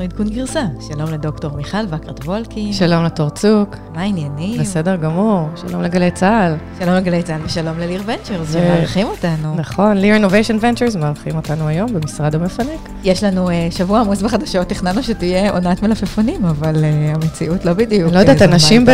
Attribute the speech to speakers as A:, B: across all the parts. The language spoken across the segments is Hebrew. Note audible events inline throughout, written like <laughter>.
A: אנחנו עדכון גרסה. שלום לדוקטור מיכל וקרת וולקין.
B: שלום לטור צוק.
A: מה העניינים?
B: בסדר גמור. שלום לגלי צה"ל.
A: שלום לגלי צה"ל ושלום לליר Ventures, שמארחים אותנו.
B: נכון, ליר Innovation Ventures מארחים אותנו היום במשרד המפנק.
A: יש לנו uh, שבוע עמוס בחדשות, תכננו שתהיה עונת מלפפונים, אבל uh, המציאות לא בדיוק.
B: לא יודעת, אנשים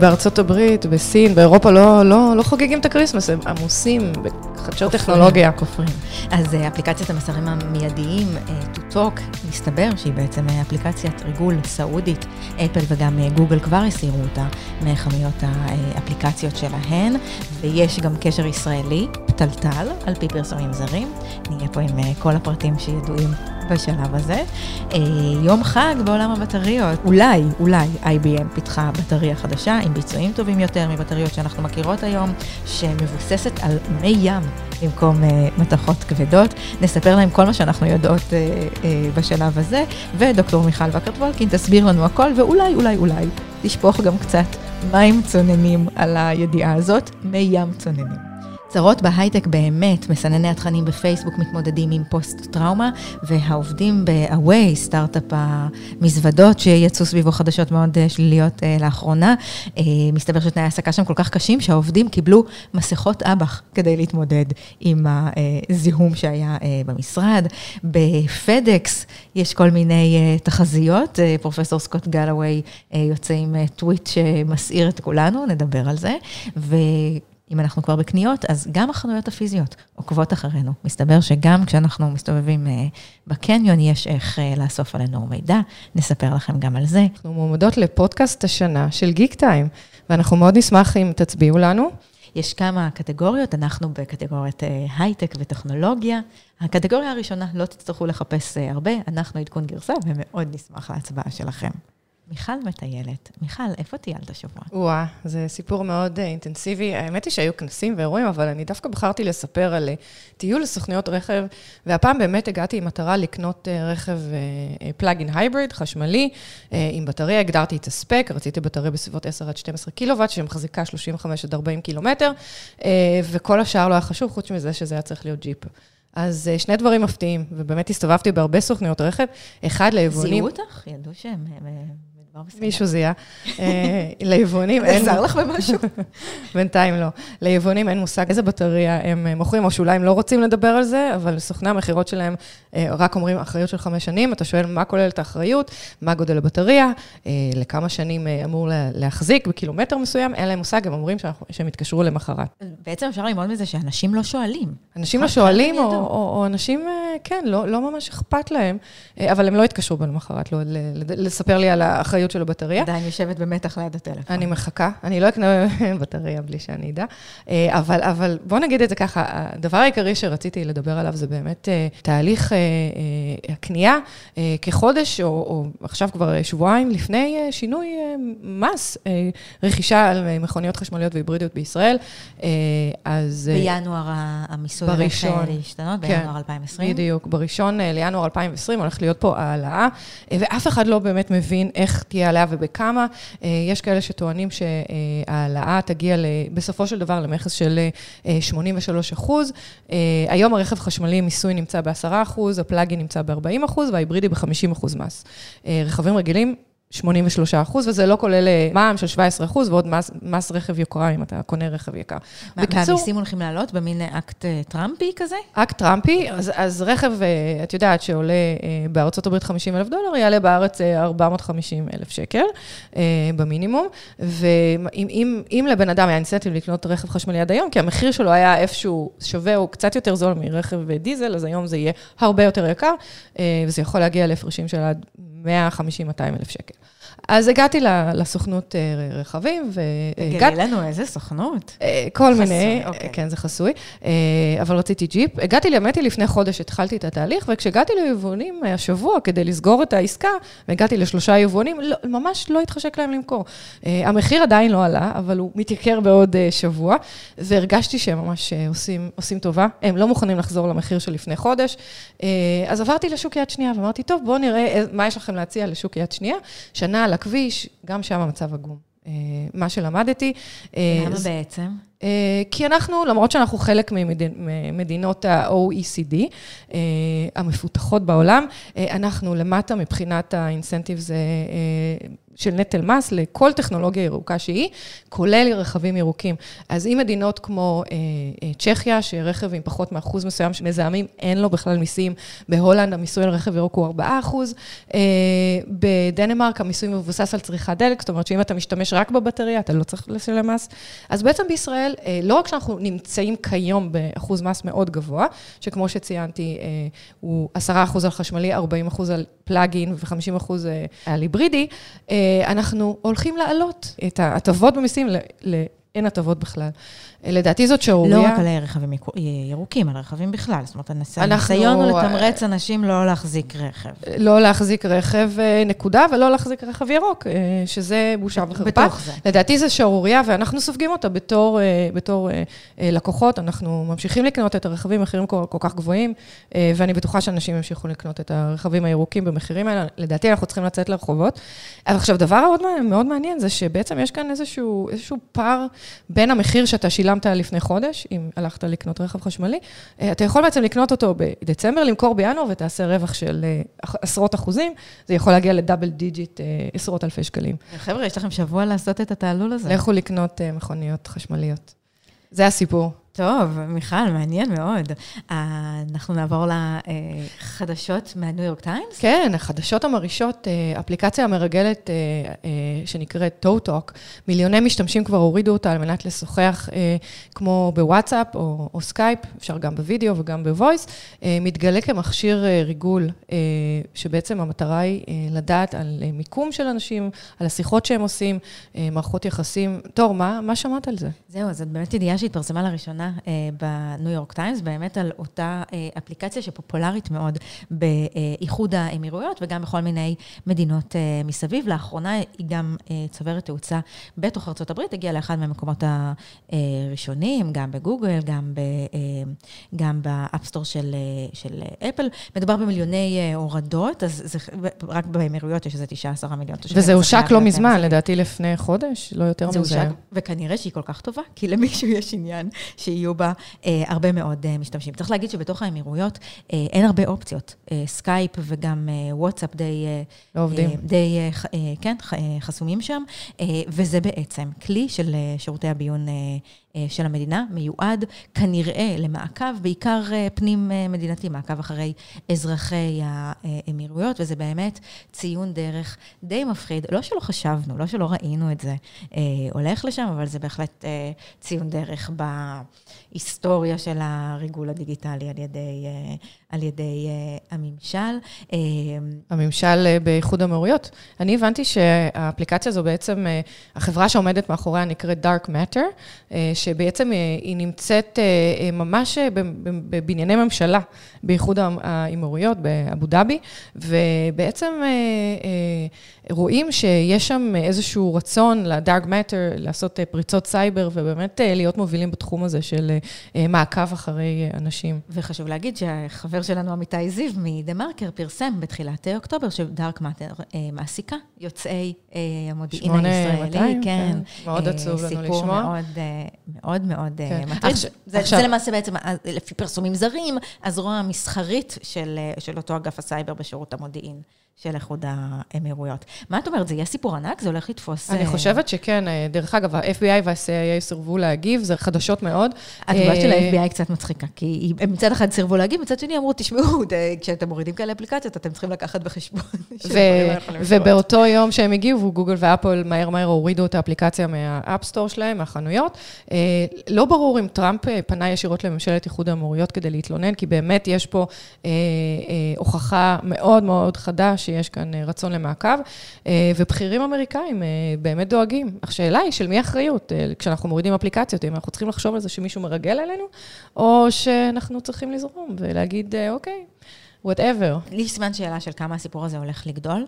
B: בארצות הברית, בסין, באירופה לא, לא, לא חוגגים את הקריסמס, הם עמוסים בחדשות טכנולוגיה.
A: כופרים. אז uh, אפליקציית המסרים המיידיים, to talk, מסתבר שהיא בעצם אפליקציית ריגול סעודית. אפל וגם גוגל כבר הסירו אותה מחנויות האפליקציות שלהן, ויש גם קשר ישראלי, פתלתל, על פי פרסומים זרים. נהיה פה עם כל הפרטים שידועים בשלב הזה. יום חג בעולם הבטריות. אולי, אולי IBM פיתחה בטריה חדשה עם ביצועים טובים יותר מבטריות שאנחנו מכירות היום, שמבוססת על מי ים במקום מתכות כבדות. נספר להם כל מה שאנחנו יודעות בשלב הזה, ודוקטור מיכל וקרת וולקין תסביר לנו הכל, ואולי, אולי, אולי תשפוך גם קצת מים צוננים על הידיעה הזאת, מי ים צוננים. צרות בהייטק באמת, מסנני התכנים בפייסבוק מתמודדים עם פוסט-טראומה, והעובדים ב-Away, סטארט-אפ המזוודות שיצאו סביבו חדשות מאוד שליליות לאחרונה, מסתבר שתנאי העסקה שם כל כך קשים, שהעובדים קיבלו מסכות אב"ח כדי להתמודד עם הזיהום שהיה במשרד. בפדקס יש כל מיני תחזיות, פרופסור סקוט גלווי יוצא עם טוויט שמסעיר את כולנו, נדבר על זה, ו... אם אנחנו כבר בקניות, אז גם החנויות הפיזיות עוקבות אחרינו. מסתבר שגם כשאנחנו מסתובבים בקניון, יש איך לאסוף עלינו מידע, נספר לכם גם על זה.
B: אנחנו מועמדות לפודקאסט השנה של גיק טיים, ואנחנו מאוד נשמח אם תצביעו לנו.
A: יש כמה קטגוריות, אנחנו בקטגוריית הייטק וטכנולוגיה. הקטגוריה הראשונה, לא תצטרכו לחפש הרבה, אנחנו עדכון גרסה, ומאוד נשמח להצבעה שלכם. מיכל מטיילת. מיכל, איפה טיילת השבוע?
B: וואה, זה סיפור מאוד אינטנסיבי. האמת היא שהיו כנסים ואירועים, אבל אני דווקא בחרתי לספר על טיול לסוכניות רכב, והפעם באמת הגעתי עם מטרה לקנות רכב פלאגין הייבריד, חשמלי, עם בטריה, הגדרתי את הספק, רציתי בטריה בסביבות 10 עד 12 קילוואט, שמחזיקה 35 עד 40 קילומטר, וכל השאר לא היה חשוב, חוץ מזה שזה היה צריך להיות ג'יפ. אז שני דברים מפתיעים, ובאמת הסתובבתי בהרבה סוכניות רכב, אחד ליבואנים...
A: זיהו אותך? ידעו שהם...
B: מישהו זיהה. ליבואנים
A: אין... עזר לך במשהו? <laughs>
B: בינתיים לא. ליבואנים אין מושג איזה בטריה הם מוכרים, או שאולי הם לא רוצים לדבר על זה, אבל סוכני המכירות שלהם רק אומרים, אחריות של חמש שנים, אתה שואל מה כוללת האחריות, מה גודל הבטריה, לכמה שנים אמור להחזיק בקילומטר מסוים, אין להם מושג, הם אומרים שהם יתקשרו למחרת.
A: בעצם אפשר ללמוד מזה שאנשים לא שואלים.
B: אנשים לא שואלים, או אנשים, כן, לא ממש אכפת להם, אבל הם לא יתקשרו למחרת, לספר לי על האחריות של הבטריה.
A: עדיין יושבת במתח ליד הטלפון.
B: אני מחכה, אני לא אקנה <laughs> בטריה בלי שאני אדע, אבל, אבל בוא נגיד את זה ככה, הדבר העיקרי שרציתי לדבר עליו זה באמת תהליך הקנייה כחודש, או, או עכשיו כבר שבועיים לפני שינוי מס, רכישה על מכוניות חשמליות והיברידיות בישראל,
A: אז... בינואר המיסוי הולך להשתנות, בינואר כן, 2020.
B: בדיוק, בראשון לינואר 2020 הולך להיות פה העלאה, ואף אחד לא באמת מבין איך תהיה העלאה ובכמה. יש כאלה שטוענים שהעלאה תגיע בסופו של דבר למכס של 83 אחוז. היום הרכב חשמלי מיסוי נמצא ב-10 אחוז, ה plug-in נמצא ב-40 אחוז וההיברידי ב-50 אחוז מס. רכבים רגילים, 83 אחוז, וזה לא כולל מע"מ של 17 אחוז, ועוד מס, מס רכב יוקרה, אם אתה קונה רכב יקר.
A: בקיצור... והמיסים הולכים לעלות במין אקט טראמפי כזה?
B: אקט טראמפי, אז, אז רכב, את יודעת, שעולה בארצות הברית 50 אלף דולר, יעלה בארץ 450 אלף שקל במינימום, ואם אם, אם לבן אדם היה אינסנטיב לקנות רכב חשמלי עד היום, כי המחיר שלו היה איפשהו שווה, הוא קצת יותר זול מרכב דיזל, אז היום זה יהיה הרבה יותר יקר, וזה יכול להגיע להפרשים של עד 150-200 אלף שקל. אז הגעתי לסוכנות רכבים,
A: והגעתי... תגידי לנו, איזה סוכנות?
B: כל מיני, כן, זה חסוי, אבל רציתי ג'יפ. הגעתי, האמת היא, לפני חודש התחלתי את התהליך, וכשהגעתי ליבואנים השבוע כדי לסגור את העסקה, והגעתי לשלושה יבואנים, ממש לא התחשק להם למכור. המחיר עדיין לא עלה, אבל הוא מתייקר בעוד שבוע, והרגשתי שהם ממש עושים, עושים טובה. הם לא מוכנים לחזור למחיר של לפני חודש. אז עברתי לשוק יד שנייה, ואמרתי, טוב, בואו נראה מה יש לכם להציע לשוק יד שנייה. שנה על הכביש, גם שם המצב עגום. מה שלמדתי.
A: למה בעצם?
B: כי אנחנו, למרות שאנחנו חלק ממדינות ה-OECD המפותחות בעולם, אנחנו למטה מבחינת האינסנטיבס של נטל מס לכל טכנולוגיה ירוקה שהיא, כולל רכבים ירוקים. אז אם מדינות כמו אה, אה, צ'כיה, שרכב עם פחות מאחוז מסוים של מזהמים, אין לו בכלל מיסים, בהולנד המיסוי על רכב ירוק הוא 4 אחוז, אה, בדנמרק המיסוי מבוסס על צריכת דלק, זאת אומרת שאם אתה משתמש רק בבטריה, אתה לא צריך לשלם מס. אז בעצם בישראל, אה, לא רק שאנחנו נמצאים כיום באחוז מס מאוד גבוה, שכמו שציינתי, אה, הוא 10 אחוז על חשמלי, 40 אחוז על פלאגין ו-50 אחוז אה, על היברידי, אה, אנחנו הולכים להעלות את ההטבות במיסים לאין הטבות בכלל. לדעתי זאת שערורייה.
A: לא רק על רכבים ירוקים, על רכבים בכלל. זאת אומרת, הניסיון הוא לתמרץ אנשים לא להחזיק רכב.
B: לא להחזיק רכב, אה, נקודה, ולא להחזיק רכב ירוק, אה, שזה בושה וחרפה.
A: בתוך זה.
B: לדעתי זו שערורייה, ואנחנו סופגים אותה בתור, אה, בתור לקוחות. אנחנו ממשיכים לקנות את הרכבים במחירים כל, כל כך גבוהים, ואני בטוחה שאנשים ימשיכו לקנות את הרכבים הירוקים במחירים האלה. לדעתי אנחנו צריכים לצאת לרחובות. אבל עכשיו, דבר מאוד, מאוד מעניין זה שבעצם יש כאן איזשהו, איזשהו פער בין המחיר שאתה שילמת שילמת לפני חודש, אם הלכת לקנות רכב חשמלי, אה, אתה יכול בעצם לקנות אותו בדצמבר, למכור בינואר ותעשה רווח של אה, עשרות אחוזים, זה יכול להגיע ל double digit, אה, עשרות אלפי שקלים.
A: חבר'ה, יש לכם שבוע לעשות את התעלול הזה.
B: לכו לקנות מכוניות חשמליות. זה הסיפור.
A: טוב, מיכל, מעניין מאוד. אנחנו נעבור לחדשות מה New York Times?
B: כן, החדשות המרעישות, אה, אפליקציה המרגלת אה, אה, שנקראת ToTok, מיליוני משתמשים כבר הורידו אותה על מנת לשוחח כמו בוואטסאפ או, או סקייפ, אפשר גם בווידאו וגם ב voice, מתגלה כמכשיר ריגול, שבעצם המטרה היא לדעת על מיקום של אנשים, על השיחות שהם עושים, מערכות יחסים. תור, מה, מה שמעת על זה?
A: זהו, זאת באמת ידיעה שהתפרסמה לראשונה אה, בניו יורק טיימס, באמת על אותה אה, אפליקציה שפופולרית מאוד באיחוד האמירויות וגם בכל מיני מדינות אה, מסביב. לאחרונה היא גם צוברת תאוצה בתוך הברית, הגיעה לאחד מהמקומות הראשונים, גם בגוגל, גם, ב, גם ב App Store של, של אפל. מדובר במיליוני הורדות, אז זה, רק באמירויות יש איזה 19 מיליון
B: תושבים. וזה הושק לא מזמן, לדעתי לפני חודש, לא יותר מזה. זה הושק,
A: וכנראה שהיא כל כך טובה, כי למישהו יש עניין שיהיו בה אה, הרבה מאוד אה, משתמשים. צריך להגיד שבתוך האמירויות אה, אין הרבה אופציות. אה, סקייפ וגם אה, וואטסאפ די, אה,
B: לא עובדים.
A: אה, די אה, אה, כן, אה, חסומים שם, אה, וזה בעצם כלי של אה, שירותי הביון אה, של המדינה, מיועד כנראה למעקב, בעיקר אה, פנים-מדינתי, אה, מעקב אחרי אזרחי האמירויות, וזה באמת ציון דרך די מפחיד. לא שלא חשבנו, לא שלא ראינו את זה הולך לשם, אבל זה בהחלט ציון דרך בהיסטוריה של הריגול הדיגיטלי על ידי, על ידי הממשל.
B: הממשל באיחוד האמירויות. אני הבנתי שהאפליקציה הזו בעצם, החברה שעומדת מאחוריה נקראת Dark Matter, שבעצם אה, היא נמצאת אה, אה, ממש בבנייני ממשלה באיחוד האמירויות, באבו דאבי, ובעצם רואים שיש שם איזשהו רצון לדארק מטר, לעשות פריצות סייבר, ובאמת להיות מובילים בתחום הזה של מעקב אחרי אנשים.
A: וחשוב להגיד שהחבר שלנו, אמיתי זיו, מדה-מרקר, פרסם בתחילת אוקטובר, ש DarkMatter מעסיקה יוצאי המודיעין הישראלי.
B: 8200, כן. כן. מאוד עצוב לנו לשמוע.
A: סיפור מאוד... מאוד מאוד אה, כן. מטריד. זה. זה למעשה בעצם, אה, לפי פרסומים זרים, הזרוע המסחרית של, אה, של אותו אגף הסייבר בשירות המודיעין. של איחוד האמירויות. מה את אומרת, זה יהיה סיפור ענק? זה הולך לתפוס...
B: אני חושבת שכן. דרך אגב, ה-FBI וה-CIA סירבו להגיב, זה חדשות מאוד.
A: התגובה של ה-FBI קצת מצחיקה, כי הם מצד אחד סירבו להגיב, מצד שני אמרו, תשמעו, כשאתם מורידים כאלה אפליקציות, אתם צריכים לקחת בחשבון.
B: ובאותו יום שהם הגיבו, גוגל ואפל מהר מהר הורידו את האפליקציה מה App Store שלהם, מהחנויות. לא ברור אם טראמפ פנה ישירות לממשלת איחוד האמירויות כדי להתלונן, כי באמת יש פה הוכחה מאוד מאוד חדה שיש כאן אה, רצון למעקב, אה, ובכירים אמריקאים אה, באמת דואגים. השאלה היא של מי האחריות כשאנחנו מורידים אפליקציות, אם אנחנו צריכים לחשוב על זה שמישהו מרגל עלינו, או שאנחנו צריכים לזרום ולהגיד, אוקיי, whatever.
A: לי יש סימן שאלה של כמה הסיפור הזה הולך לגדול,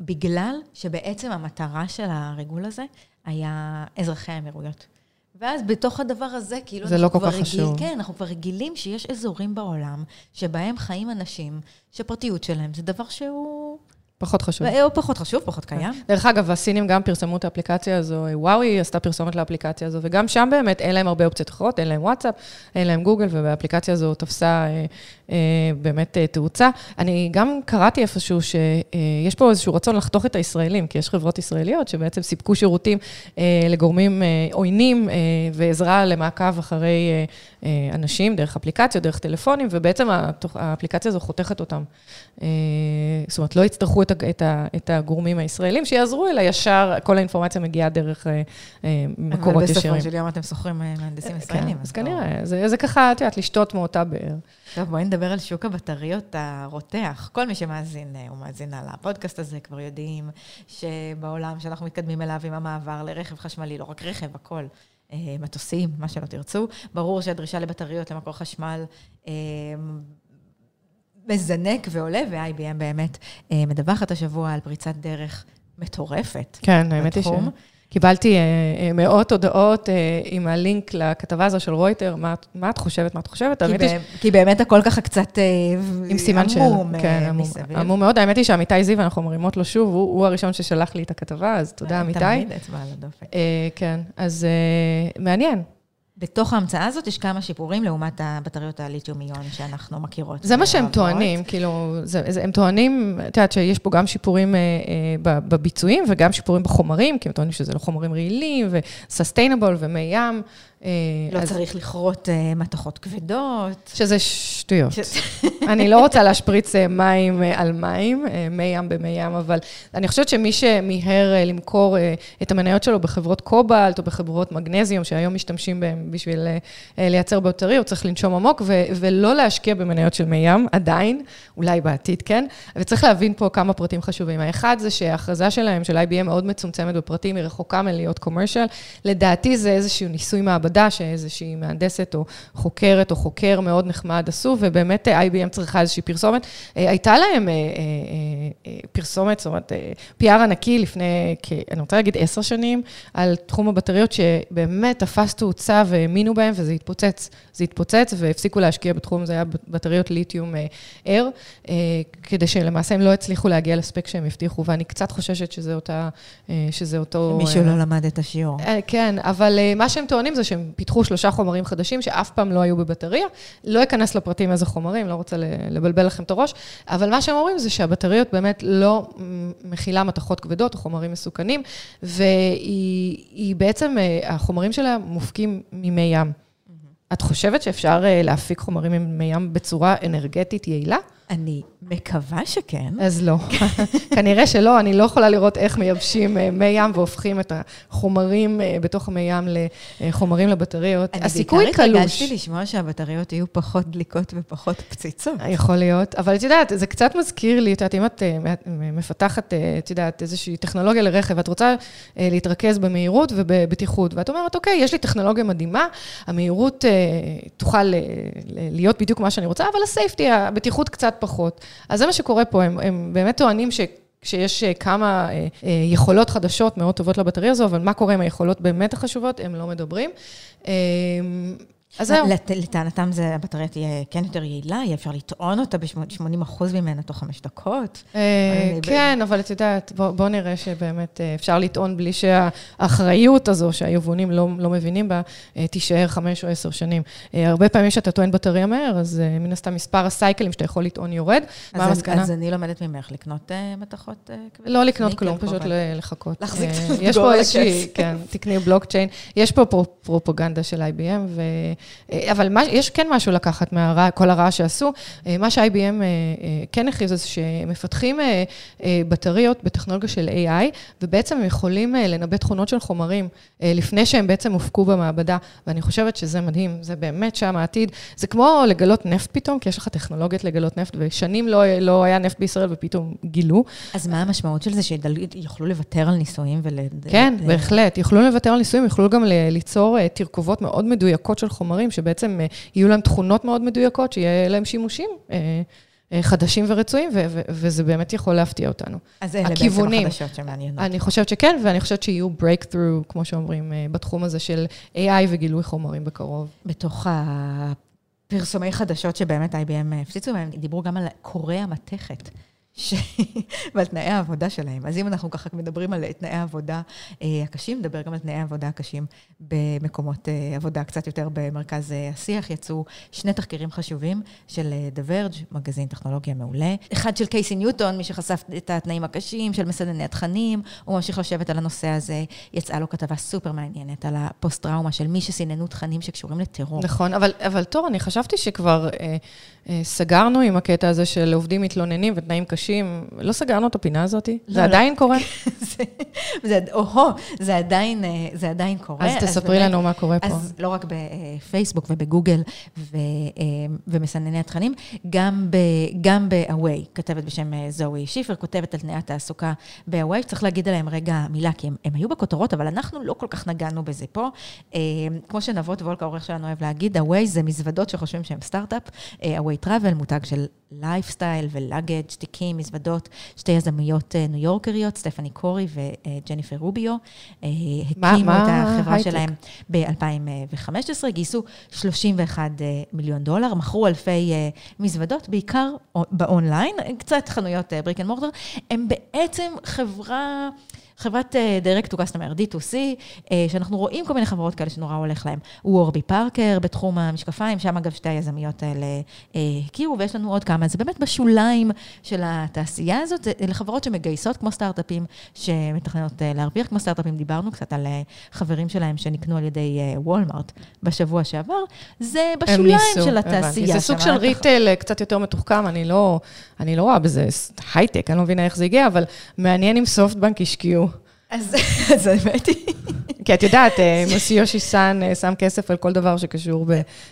A: בגלל שבעצם המטרה של הריגול הזה היה אזרחי האמירויות. ואז בתוך הדבר הזה, כאילו...
B: זה לא כל כך חשוב.
A: כן, אנחנו כבר רגילים שיש אזורים בעולם שבהם חיים אנשים שפרטיות שלהם זה דבר שהוא
B: פחות חשוב.
A: הוא פחות חשוב, פחות קיים.
B: דרך אגב, הסינים גם פרסמו את האפליקציה הזו, וואוי עשתה פרסומת לאפליקציה הזו, וגם שם באמת אין להם הרבה אופציות אחרות, אין להם וואטסאפ, אין להם גוגל, ובאפליקציה הזו תפסה אה, אה, באמת אה, תאוצה. אני גם קראתי איפשהו שיש פה איזשהו רצון לחתוך את הישראלים, כי יש חברות ישראליות שבעצם סיפקו שירותים אה, לגורמים אה, עוינים אה, ועזרה למעקב אחרי אה, אה, אנשים, דרך אפליקציות, דרך טלפונים, ובעצם האפליקציה הזו חותכת אותם. אה, זאת אומרת, לא יצטרכו את, הגורמים הישראלים שיעזרו, אלא ישר כל האינפורמציה מגיעה דרך אה, מקורות ישירים.
A: אבל בסופו של יום אתם שוכרים מהנדסים ישראלים.
B: כן, אז כנראה, זה, זה ככה, את יודעת, לשתות מאותה באר.
A: טוב, בואי נדבר על שוק הבטריות הרותח. כל מי שמאזין או מאזינה לפודקאסט הזה כבר יודעים שבעולם שאנחנו מתקדמים אליו עם המעבר לרכב חשמלי, לא רק רכב, הכל. מטוסים, מה שלא תרצו. ברור שהדרישה לבטריות למקור חשמל מזנק ועולה, ו-IBM באמת אה, מדווחת השבוע על פריצת דרך מטורפת.
B: כן, האמת היא ש... קיבלתי אה, אה, מאות הודעות אה, עם הלינק לכתבה הזו של רויטר, מה, מה את חושבת, מה את חושבת?
A: כי, ב- ש... כי באמת הכל ככה קצת
B: עם סימן של... עמום כן, עמום, עמום מאוד. האמת היא שעמיתי זיו, אנחנו מרימות לו שוב, הוא, הוא הראשון ששלח לי את הכתבה, אז תודה, עמיתי.
A: תמיד אצבע על הדופק.
B: כן, אז מעניין.
A: בתוך ההמצאה הזאת יש כמה שיפורים לעומת הבטריות הליתיומיון שאנחנו מכירות.
B: זה מה שהם טוענים, כאילו, זה, זה, הם טוענים, את יודעת שיש פה גם שיפורים אה, אה, בביצועים וגם שיפורים בחומרים, כי הם טוענים שזה לא חומרים רעילים ו-sustainable ומי ים.
A: אה, לא אז... צריך לכרות uh, מתכות כבדות.
B: שזה שטויות. ש... <laughs> אני לא רוצה להשפריץ uh, מים uh, על מים, uh, מי ים במי ים, אבל אני חושבת שמי שמיהר uh, למכור uh, את המניות שלו בחברות קובלט או בחברות מגנזיום, שהיום משתמשים בהם בשביל uh, לייצר בטרי, הוא צריך לנשום עמוק ו- ולא להשקיע במניות של מי ים, עדיין, אולי בעתיד כן. וצריך להבין פה כמה פרטים חשובים. האחד זה שההכרזה שלהם, של IBM, מאוד מצומצמת בפרטים, היא רחוקה מלהיות קומרשל. לדעתי זה איזשהו ניסוי מעבדה. שאיזושהי מהנדסת או חוקרת או חוקר מאוד נחמד עשו, ובאמת אה, IBM צריכה איזושהי פרסומת. אה, הייתה להם אה, פרסומת, זאת אומרת, PR ענקי לפני, אני רוצה להגיד עשר שנים, על תחום הבטריות, שבאמת תפס תאוצה והאמינו בהם, וזה התפוצץ. זה התפוצץ, והפסיקו להשקיע בתחום, זה היה בטריות ליתיום ער, כדי שלמעשה הם לא הצליחו להגיע לספק שהם הבטיחו, ואני קצת חוששת שזה אותה, שזה אותו...
A: מישהו לא למד את השיעור.
B: כן, אבל מה שהם טוענים זה שהם הם פיתחו שלושה חומרים חדשים שאף פעם לא היו בבטריה. לא אכנס לפרטים איזה חומרים, לא רוצה לבלבל לכם את הראש, אבל מה שהם אומרים זה שהבטריות באמת לא מכילה מתכות כבדות או חומרים מסוכנים, והיא בעצם, אה, החומרים שלה מופקים ממי ים. את חושבת שאפשר אה, להפיק חומרים ממי ים בצורה אנרגטית יעילה?
A: אני מקווה שכן.
B: אז לא. <laughs> כנראה שלא, אני לא יכולה לראות איך מייבשים אה, מי ים והופכים את החומרים אה, בתוך המי ים לחומרים לבטריות.
A: הסיכוי קלוש. אני בעיקר התרגשתי לשמוע שהבטריות יהיו פחות דליקות ופחות פציצות.
B: יכול להיות, אבל את יודעת, זה קצת מזכיר לי, את יודעת, אם את אה, מפתחת, את יודעת, איזושהי טכנולוגיה לרכב, ואת רוצה להתרכז במהירות ובבטיחות, ואת אומרת, אוקיי, יש לי טכנולוגיה מדהימה, המהירות תוכל להיות בדיוק מה שאני רוצה, אבל הסייפטי, הבטיחות קצת פחות. אז זה מה שקורה פה, הם, הם באמת טוענים ש... שיש אה, כמה אה, אה, יכולות חדשות מאוד טובות לבטריה הזו, אבל מה קורה עם היכולות באמת החשובות, הם לא מדברים. אה,
A: אז זהו. לטענתם זה, הבטריה תהיה כן יותר יעילה, יהיה אפשר לטעון אותה ב-80 אחוז ממנה תוך חמש דקות.
B: אה, כן, אבל את יודעת, בואו נראה שבאמת אה, אפשר לטעון בלי שהאחריות הזו, שהיבואנים לא, לא מבינים בה, אה, תישאר חמש או עשר שנים. הרבה פעמים כשאתה טוען בטריה מהר, אז מן הסתם מספר הסייקלים שאתה יכול לטעון יורד.
A: מה המסקנה? אז אני לומדת ממך לקנות מתכות
B: כבדות. לא לקנות כלום, פשוט לחכות.
A: להחזיק את. יש פה איזושהי,
B: כן, תקני בלוקצ'יין. יש פה פרופגנדה של IBM, ו... אה, אבל מה, יש כן משהו לקחת מכל הרע שעשו. אה, מה ש-IBM אה, כן הכריז, זה שהם מפתחים בטריות בטכנולוגיה של AI, ובעצם הם יכולים לנבא תכונות של חומרים לפני שהם בעצם הופקו במעבדה, ואני חושבת שזה מדהים, זה באמת שם העתיד. זה כמו לגלות נפט פתאום, כי יש לך טכנולוגיות לגלות נפט, ושנים לא, לא היה נפט בישראל ופתאום גילו.
A: אז מה המשמעות של זה, שיוכלו לוותר על ניסויים ול...
B: כן, בהחלט. יוכלו לוותר על ניסויים, יוכלו גם ליצור תרכובות מאוד מדויקות של חומרים, שבעצם אה, יהיו להם תכונות מאוד מדויקות, שיהיה להם שימושים. אה, אה, חדשים ורצויים, וזה באמת יכול להפתיע אותנו.
A: אז אלה הכיוונים, בעצם החדשות שמעניינות.
B: אני חושבת שכן, ואני חושבת שיהיו breakthrough, כמו שאומרים, בתחום הזה של AI וגילוי חומרים בקרוב.
A: בתוך הפרסומי חדשות שבאמת IBM הפציצו בהם, דיברו גם על קורי המתכת. ש... <laughs> ועל תנאי העבודה שלהם. אז אם אנחנו ככה מדברים על תנאי העבודה אה, הקשים, נדבר גם על תנאי העבודה הקשים במקומות אה, עבודה קצת יותר במרכז אה, השיח. יצאו שני תחקירים חשובים של The Verge, מגזין טכנולוגיה מעולה. אחד של קייסי ניוטון, מי שחשף את התנאים הקשים של מסנני התכנים, הוא ממשיך לשבת על הנושא הזה. יצאה לו כתבה סופר מעניינת על הפוסט-טראומה של מי שסיננו תכנים שקשורים לטרור.
B: נכון, אבל, אבל תור, אני חשבתי שכבר אה, אה, סגרנו עם הקטע הזה של עובדים מתלוננים ותנאים קשים. לא סגרנו את הפינה הזאת? לא, זה לא. עדיין קורה? <laughs>
A: זה, זה, או-הו, זה עדיין, אה, זה עדיין קורה.
B: אז תספרי אז לנו מה קורה
A: אז
B: פה.
A: אז לא רק בפייסבוק ובגוגל ו, אה, ומסנני התכנים, גם, ב, גם ב-Away, כתבת בשם אה, זוהי שיפר, כותבת על תנאי התעסוקה ב-Away, צריך להגיד עליהם רגע מילה, כי הם, הם היו בכותרות, אבל אנחנו לא כל כך נגענו בזה פה. כמו שנבות וולק, העורך שלנו אוהב להגיד, Away זה מזוודות שחושבים שהם סטארט-אפ, Away Travel, מותג של לייפסטייל ולאגד, שתיקים, מזוודות, שתי יזמיות ניו יורקריות, סטפני קורי וג'ניפר רוביו. הקימו את החברה הייטק? שלהם ב-2015, גייסו 31 מיליון דולר, מכרו אלפי מזוודות, בעיקר באונליין, קצת חנויות brick and mortar. הם בעצם חברה... חברת direct to customer, D2C, uh, שאנחנו רואים כל מיני חברות כאלה שנורא הולך להם. וורבי פארקר בתחום המשקפיים, שם אגב שתי היזמיות האלה uh, הכירו, ויש לנו עוד כמה. זה באמת בשוליים של התעשייה הזאת, זה לחברות שמגייסות כמו סטארט-אפים, שמתכננות uh, להרוויח כמו סטארט-אפים. דיברנו קצת על uh, חברים שלהם שנקנו על ידי וולמארט בשבוע שעבר. זה בשוליים ניסו, של התעשייה.
B: זה סוג של ריטייל קצת יותר מתוחכם, אני לא, אני לא רואה בזה הייטק, אני לא מבינה איך זה הגיע, אבל מעניין אם סופטבנק השקיעו.
A: אז <laughs> האמת היא...
B: כי את יודעת, אה, מוסי יושי סאן אה, שם כסף על כל דבר שקשור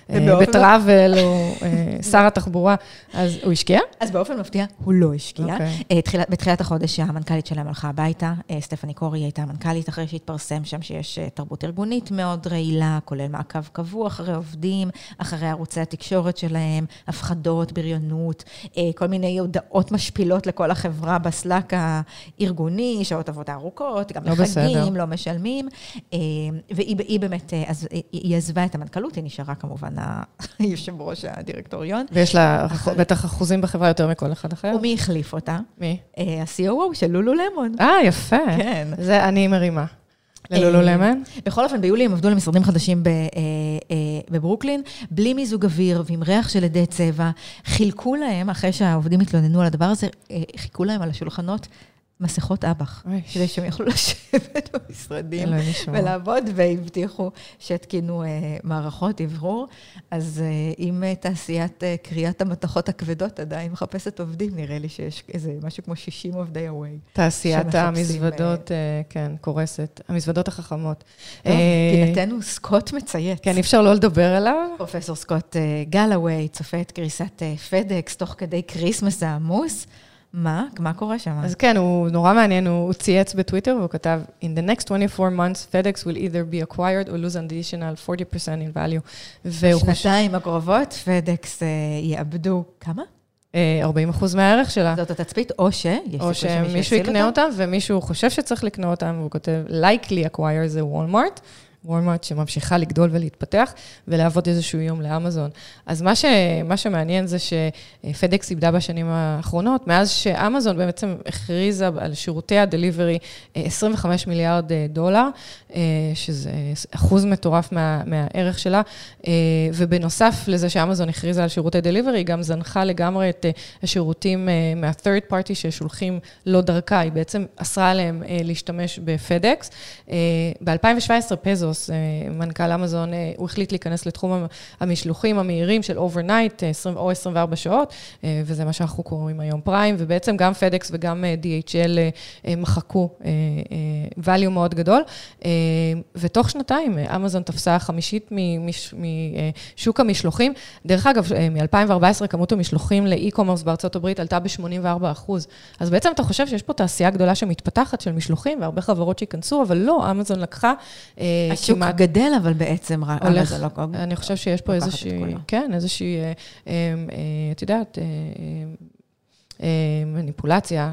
B: בטראבל, או אה, שר התחבורה, אז הוא השקיע?
A: אז באופן מפתיע, הוא לא השקיע. אוקיי. בתחילת החודש המנכ"לית שלהם הלכה הביתה, סטפני קורי הייתה המנכ"לית, אחרי שהתפרסם שם שיש תרבות ארגונית מאוד רעילה, כולל מעקב קבוע אחרי עובדים, אחרי ערוצי התקשורת שלהם, הפחדות, בריונות, כל מיני הודעות משפילות לכל החברה בסלאק הארגוני, שעות עבודה ארוכות, גם לא בחגים, לא משלמים. אה, והיא באמת, אה, אז היא עזבה את המנכ"לות, היא נשארה כמובן <laughs> היושב ראש הדירקטוריון.
B: ויש לה בטח אחוזים בחברה יותר מכל אחד אחר.
A: ומי החליף אותה?
B: מי?
A: אה, ה-COO של לולו למון.
B: אה, יפה. כן. זה אני מרימה. ללולו למן?
A: בכל אופן, ביולי הם עבדו למשרדים חדשים בברוקלין, בלי מיזוג אוויר ועם ריח של עדי צבע. חילקו להם, אחרי שהעובדים התלוננו על הדבר הזה, חיכו להם על השולחנות מסכות אב"ח, כדי שהם יוכלו <laughs> לשבת במשרדים ולעבוד, והבטיחו שיתקינו אה, מערכות אוורור. אז אה, אם אה, תעשיית קריאת המתכות הכבדות עדיין מחפשת עובדים, נראה לי שיש איזה משהו כמו 60 עובדי הווי.
B: תעשיית המזוודות, כן, קורסת. המזוודות החכמות.
A: פינתנו סקוט מצייץ.
B: כן, אי אפשר לא לדבר עליו.
A: פרופסור סקוט גלווי צופה את קריסת FedEx תוך כדי כריסמס העמוס. מה? מה קורה שם?
B: אז כן, הוא נורא מעניין, הוא צייץ בטוויטר והוא כתב, In the next 24 months, FedEx will either be acquired or lose an additional 40% in value.
A: בשנתיים הקרובות, FedEx uh, יאבדו כמה?
B: 40 אחוז מהערך שלה.
A: זאת התצפית, או ש...
B: או שמישהו יקנה אותם, ומישהו חושב שצריך לקנות אותם, והוא כותב, likely acquire זה וולמארט. וולמארט שממשיכה לגדול ולהתפתח, ולהוות איזשהו איום לאמזון. אז מה, ש, מה שמעניין זה שפדקס איבדה בשנים האחרונות, מאז שאמזון בעצם הכריזה על שירותי הדליברי 25 מיליארד אה, דולר, אה, שזה אחוז מטורף מה, מהערך שלה, אה, ובנוסף לזה שאמזון הכריזה על שירותי דליברי, היא גם זנחה לגמרי את השירותים מה-third party ששולחים לא דרכה, היא בעצם אסרה עליהם להשתמש בפדקס. ב-2017 בזוס בזוס, אה, מנכ"ל אמזון, אה, הוא החליט להיכנס לתחום המשלוחים המהירים של overnight, אה, או 24 שעות, וזה מה שאנחנו קוראים היום Prime, ובעצם גם פדקס וגם DHL מחקו value מאוד גדול, ותוך שנתיים אמזון תפסה חמישית משוק המשלוחים. דרך אגב, מ-2014 כמות המשלוחים לאי-קומרס בארצות הברית עלתה ב-84 אחוז. אז בעצם אתה חושב שיש פה תעשייה גדולה שמתפתחת של משלוחים, והרבה חברות שייכנסו, אבל לא, אמזון לקחה
A: השוק כמעט... גדל, אבל בעצם רק...
B: הולך, לא כל... אני חושב שיש פה איזושהי, כן, איזושהי, אה, אה, אה, את יודעת, מניפולציה.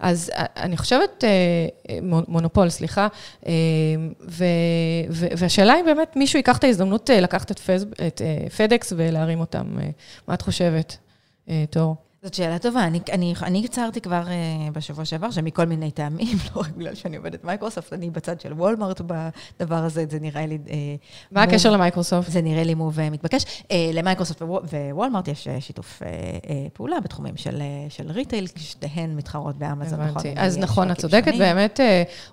B: אז אני חושבת, מונופול, סליחה, והשאלה היא באמת, מישהו ייקח את ההזדמנות לקחת את, פדקס ולהרים אותם. מה את חושבת, תור?
A: זאת שאלה טובה. אני, אני, אני הצהרתי כבר uh, בשבוע שעבר שמכל מיני טעמים, <laughs> לא רק בגלל שאני עובדת מייקרוסופט, אני בצד של וולמארט בדבר הזה, זה נראה לי... Uh,
B: מה מה הקשר למייקרוסופט?
A: זה נראה לי מוב מתבקש. Uh, למייקרוסופט ווולמארט יש uh, שיתוף uh, uh, פעולה בתחומים של, uh, של retail, שתיהן מתחרות באמזון,
B: נכון? אז נכון, את צודקת, באמת,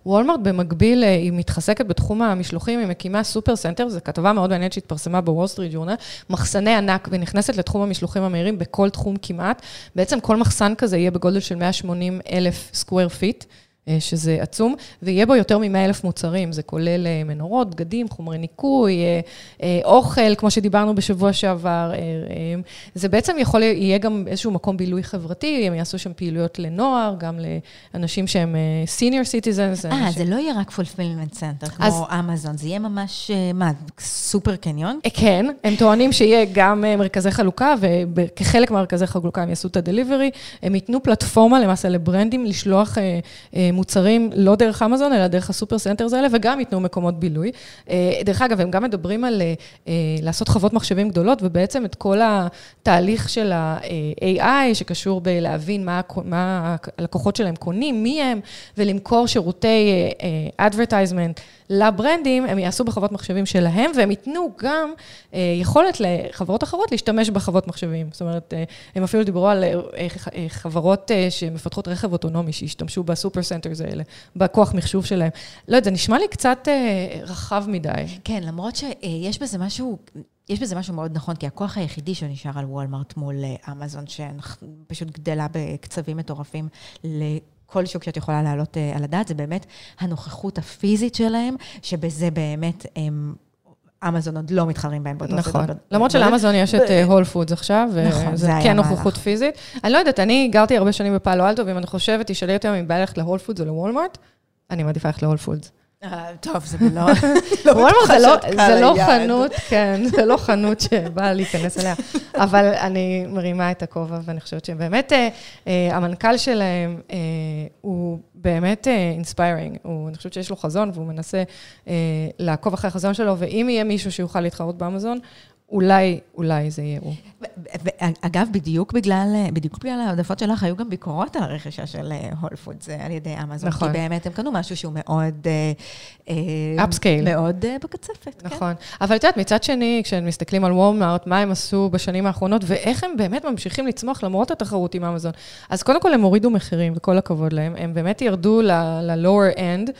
B: וולמארט במקביל, היא מתחזקת בתחום המשלוחים, היא מקימה super center, זו כתבה מאוד מעניינת שהתפרסמה ב Wall Street Journal, מחסני ענק, והיא נכנסת לתחום המשלוחים המהירים בכל תחום כמעט. בעצם כל מחסן כזה יהיה בגודל של 180 אלף square feet. אה, שזה עצום, ויהיה בו יותר מ-100 אלף מוצרים, זה כולל אה, מנורות, בגדים, חומרי ניקוי, אה, אוכל, כמו שדיברנו בשבוע שעבר. זה בעצם יכול, יהיה גם איזשהו מקום בילוי חברתי, הם יעשו שם פעילויות לנוער, גם לאנשים שהם senior citizens.
A: אה, זה לא יהיה רק fulfillment center כמו אמזון, זה יהיה ממש, מה, סופר קניון?
B: כן, הם טוענים שיהיה גם מרכזי חלוקה, וכחלק מהמרכזי חלוקה הם יעשו את ה delivery, הם ייתנו פלטפורמה למעשה ל brandים לשלוח מוצרים לא דרך אמזון, אלא דרך ה super centers האלה, וגם ייתנו מקומות בילוי. אה, דרך אגב, הם גם מדברים על אה, לעשות חוות מחשבים גדולות, ובעצם את כל התהליך של ה-AI, שקשור בלהבין מה, מה הלקוחות שלהם קונים, מי הם, ולמכור שירותי אה, advertisement. ל brandים, הם יעשו בחוות מחשבים שלהם, והם ייתנו גם אה, יכולת לחברות אחרות להשתמש בחוות מחשבים. זאת אומרת, אה, הם אפילו דיברו על אה, אה, חברות אה, שמפתחות רכב אוטונומי, שישתמשו ב super centers האלה, בכוח מחשוב שלהם. לא יודעת, זה נשמע לי קצת אה, רחב מדי.
A: כן, למרות שיש בזה משהו... יש בזה משהו מאוד נכון, כי הכוח היחידי שנשאר על וולמרט מול אה, אמזון, שפשוט גדלה בקצבים מטורפים כל שוק שאת יכולה להעלות uh, על הדעת, זה באמת הנוכחות הפיזית שלהם, שבזה באמת הם... אמזון עוד לא מתחרים בהם באותו
B: סדר. נכון. למרות שלאמזון יש את Whole אה, Foods עכשיו, וזה נכון, כן נוכחות פיזית. אני לא יודעת, אני גרתי הרבה שנים בפאלו אלטו, ואם אני חושבת, תשאלי אותי אם בא ללכת ל Whole Foods או לוולמארט, אני מעדיפה ללכת ל Whole Foods.
A: אה, טוב, זה לא... <laughs> <laughs>
B: וולמרט זה לא חנות, כן, זה לא חנות שבאה להיכנס אליה, אבל אני מרימה את הכובע, ואני חושבת שבאמת אה, אה, המנכ"ל שלהם הוא באמת inspiring, אני חושבת שיש לו חזון, והוא מנסה לעקוב אחרי החזון שלו, ואם יהיה מישהו שיוכל להתחרות באמזון, אולי, אולי זה יהיה הוא.
A: אגב, בדיוק בגלל, בדיוק בגלל העדפות שלך, היו גם ביקורות על הרכישה של Whole אה, Foods על ידי אמזון. נכון. כי באמת הם קנו משהו שהוא מאוד...
B: upscale.
A: אה, אה, מאוד בקצפת,
B: כן. נכון. אבל את יודעת, מצד שני, כשמסתכלים על וולמארט, מה הם עשו בשנים האחרונות, ואיך הם באמת ממשיכים לצמוח למרות התחרות עם אמזון. אז קודם כל הם הורידו מחירים, וכל הכבוד להם. הם באמת ירדו ל-lower end,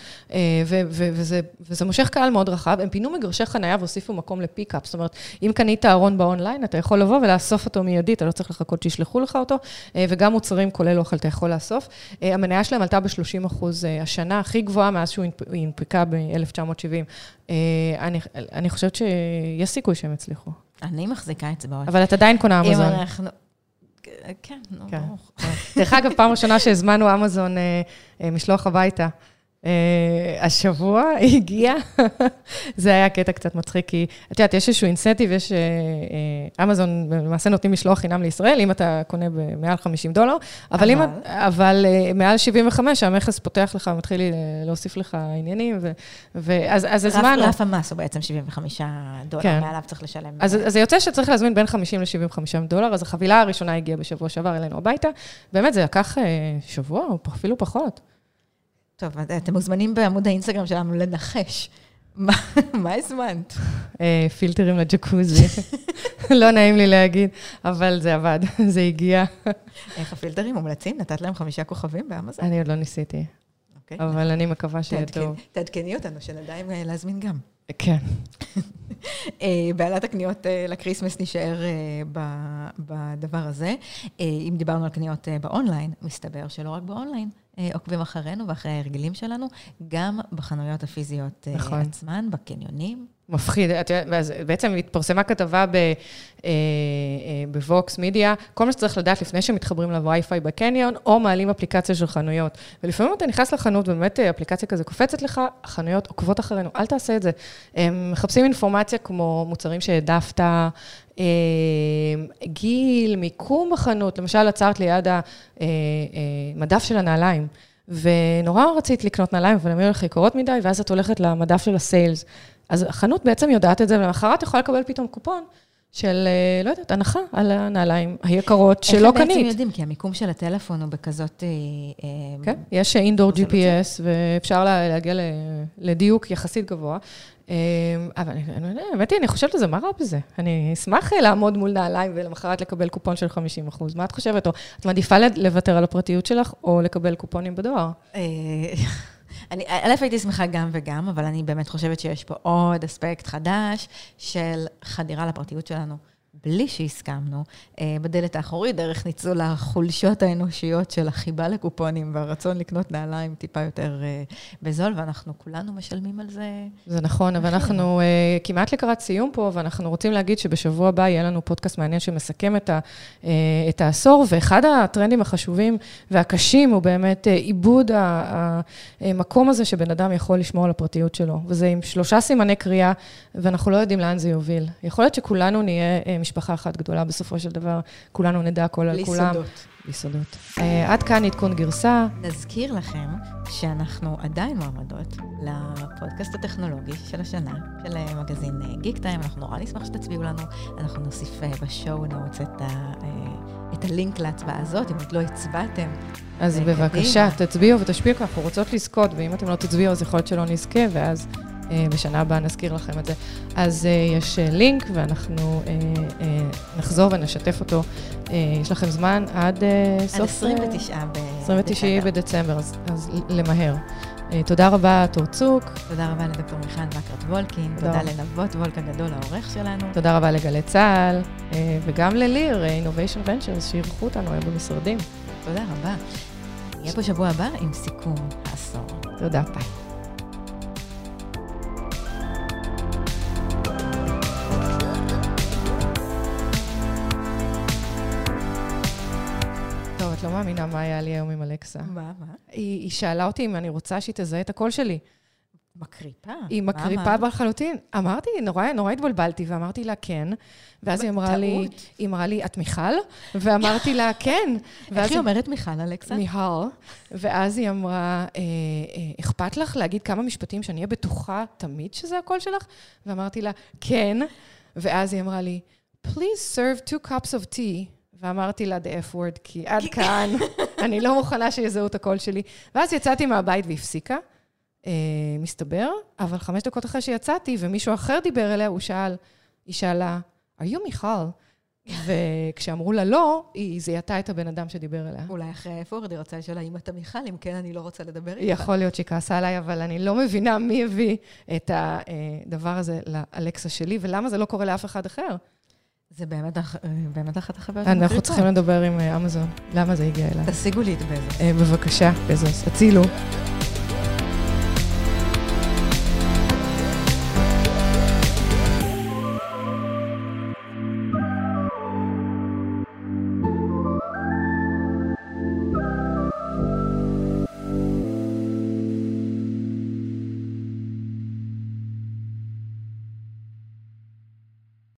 B: וזה, וזה מושך קהל מאוד רחב. הם פינו מגרשי חנייה והוסיפו מקום לפיקאפ. זאת אומרת, אם קנית ארון באונליין, אתה יכול לבוא ולאסוף אותו מיידית, אתה לא צריך לחכות שישלחו לך אותו, אה, וגם מוצרים כולל אוכל אתה יכול לאסוף. אה, המניה שלהם עלתה ב-30 אחוז אה, השנה, הכי גבוהה מאז שהוא הנפקה ב-1970. אני, אני חושבת שיש סיכוי שהם יצליחו.
A: אני מחזיקה אצבעות.
B: אבל את עדיין קונה אמזון.
A: אם אנחנו... כן, נו, כן. ברור.
B: דרך אגב, פעם ראשונה שהזמנו אמזון משלוח הביתה. Uh, השבוע <laughs> הגיע, זה היה קטע קצת מצחיק, כי את יודעת, יש איזשהו אינסנטיב, יש, אמזון uh, למעשה נותנים משלוח חינם לישראל, אם אתה קונה במעל 50 דולר, אבל. אם, אבל מעל 75, המכס פותח לך ומתחיל להוסיף לך עניינים, ו, ואז אז הזמנו.
A: רף המס הוא בעצם 75 דולר, כן. מעליו צריך לשלם.
B: אז, אז זה יוצא שצריך להזמין בין 50 ל-75 דולר, אז החבילה הראשונה הגיעה בשבוע שעבר אלינו הביתה, באמת, זה לקח שבוע, או אפילו פחות.
A: טוב, אתם מוזמנים בעמוד האינסטגרם שלנו לנחש. מה <laughs> הזמנת?
B: אה, פילטרים לג'קוזי. <laughs> לא נעים לי להגיד, אבל זה עבד, <laughs> זה הגיע.
A: איך הפילטרים מומלצים? נתת להם חמישה כוכבים באמזון?
B: אני עוד לא ניסיתי. אוקיי. אבל אני מקווה שיהיה טוב.
A: תעדכני אותנו, שנדע אם אה, להזמין גם.
B: כן. <laughs>
A: אה, בעניין הקניות לקריסמס נשאר בדבר הזה. אם דיברנו על קניות באונליין, מסתבר שלא רק באונליין. אה, עוקבים אחרינו ואחרי ההרגלים שלנו, גם בחנויות הפיזיות אה, נכון. עצמן, בקניונים.
B: מפחיד. את יודעת, בעצם התפרסמה כתבה אה, בווקס מידיה, כל מה שצריך לדעת לפני שמתחברים לווי-פיי בקניון, או מעלים אפליקציה של חנויות. ולפעמים אתה נכנס לחנות, ובאמת אפליקציה כזה קופצת לך, החנויות עוקבות אחרינו, אל תעשה את זה. הם מחפשים אינפורמציה כמו מוצרים שהעדפת, גיל, מיקום בחנות, למשל עצרת ליד המדף של הנעליים. ונורא רצית לקנות נעליים, אבל הם היו לך יקרות מדי, ואז את הולכת למדף של הסיילס. אז החנות בעצם יודעת את זה, ולמחרת יכולה לקבל פתאום קופון, של, אה, לא יודעת, הנחה על הנעליים היקרות שלא
A: איך הם
B: קנית.
A: בעצם יודעים? כי המיקום של הטלפון הוא בכזאת... אה, אה,
B: כן, יש אינדור. GPS, ואפשר לה- להגיע לדיוק יחסית גבוה. אבל לא האמת היא, אני חושבת על זה, מה רע בזה? אני אשמח לעמוד מול נעליים ולמחרת לקבל קופון של 50 אחוז. מה את חושבת? או את מעדיפה לוותר על הפרטיות שלך, או לקבל קופונים בדואר?
A: אני, א', הייתי שמחה גם וגם, אבל אני באמת חושבת שיש פה עוד אספקט חדש של חדירה לפרטיות שלנו. בלי שהסכמנו, אה, בדלת האחורית, דרך ניצול החולשות האנושיות של החיבה לקופונים והרצון לקנות נעליים טיפה יותר אה, בזול, ואנחנו כולנו משלמים על זה.
B: זה נכון, אבל אנחנו uh, כמעט לקראת סיום פה, ואנחנו רוצים להגיד שבשבוע הבא יהיה לנו פודקאסט מעניין שמסכם את, ה, את העשור, ואחד הטרנדים החשובים והקשים הוא באמת עיבוד המקום הזה שבן אדם יכול לשמור על הפרטיות שלו. וזה עם שלושה סימני קריאה, ואנחנו לא יודעים לאן זה יוביל. יכול להיות שכולנו נהיה uh, משפחה אחת גדולה בסופו של דבר, כולנו נדע הכל על כולם.
A: סודות.
B: בלי סודות. Uh, עד כאן עדכון גרסה.
A: נזכיר לכם שאנחנו עדיין מועמדות לפודקאסט הטכנולוגי של השנה, של אה, מגזין גיק טיים. אנחנו נורא נשמח שתצביעו לנו. אנחנו נוסיף אה, בשואו נוטס את, ה, אה, את הלינק להצבעה הזאת, אם עוד לא הצבעתם.
B: אז. בבקשה, תצביעו ותשפיעו, כי אנחנו רוצות לזכות, ואם אתם לא תצביעו, אז יכול להיות שלא נזכה, ואז אה, בשנה הבאה נזכיר לכם את זה. אז אה, יש אה, לינק, ואנחנו אה, אה, נחזור ונשתף אותו. אה, יש לכם זמן עד אה,
A: עד
B: סוף...
A: 29 ב...
B: 29
A: דצמבר.
B: בדצמבר, אז, אז למהר. אה, תודה רבה, תור צוק,
A: תודה רבה לדוקטור מיכל מקרת וולקין,
B: תודה
A: תודה. לנבות וולק הגדול, העורך שלנו.
B: תודה רבה לגלי צה"ל, אה, וגם לליר, אה, Innovation Ventures, שאירחו אותנו היום במשרדים.
A: תודה רבה. נהיה פה שבוע הבא עם סיכום העשור.
B: תודה, ביי. מאמינה מה היה לי היום עם אלכסה.
A: מה, מה?
B: היא, היא שאלה אותי אם אני רוצה שהיא תזהה את הקול שלי.
A: מקריפה.
B: היא מקריפה? לחלוטין. אמרתי, נורא, נורא התבלבלתי, ואמרתי לה כן, ואז היא אמרה לי. היא אמרה לי, את מיכל? ואמרתי לה, כן.
A: איך היא אומרת מיכל, אלכסה?
B: מיהל, ואז היא אמרה, אה, אה, אכפת לך להגיד כמה משפטים שאני אהיה בטוחה תמיד שזה הקול שלך? ואמרתי לה, כן. ואז היא אמרה לי, please serve two cups of tea. ואמרתי לה, the F word, כי עד כאן, <laughs> אני לא מוכנה שיזהו את הקול שלי. ואז יצאתי מהבית והפסיקה, אה, מסתבר, אבל חמש דקות אחרי שיצאתי ומישהו אחר דיבר אליה, הוא שאל, היא שאלה, are you מיכל? <laughs> וכשאמרו לה לא, היא זיהתה את הבן אדם שדיבר אליה.
A: אולי אחרי האפורד היא רוצה לשאול האם אתה מיכל, אם כן, אני לא רוצה לדבר איתך.
B: יכול להיות שהיא כעסה עליי, אבל אני לא מבינה מי הביא את הדבר הזה לאלקסה שלי, ולמה זה לא קורה לאף אחד אחר.
A: זה באמת אה, באמת אחת החוויות
B: אנחנו. צריכים לדבר עם אה, אמזון, למה זה הגיע אליי.
A: תשיגו לי את בזוס.
B: אה, בבקשה, בזוס, הצילו.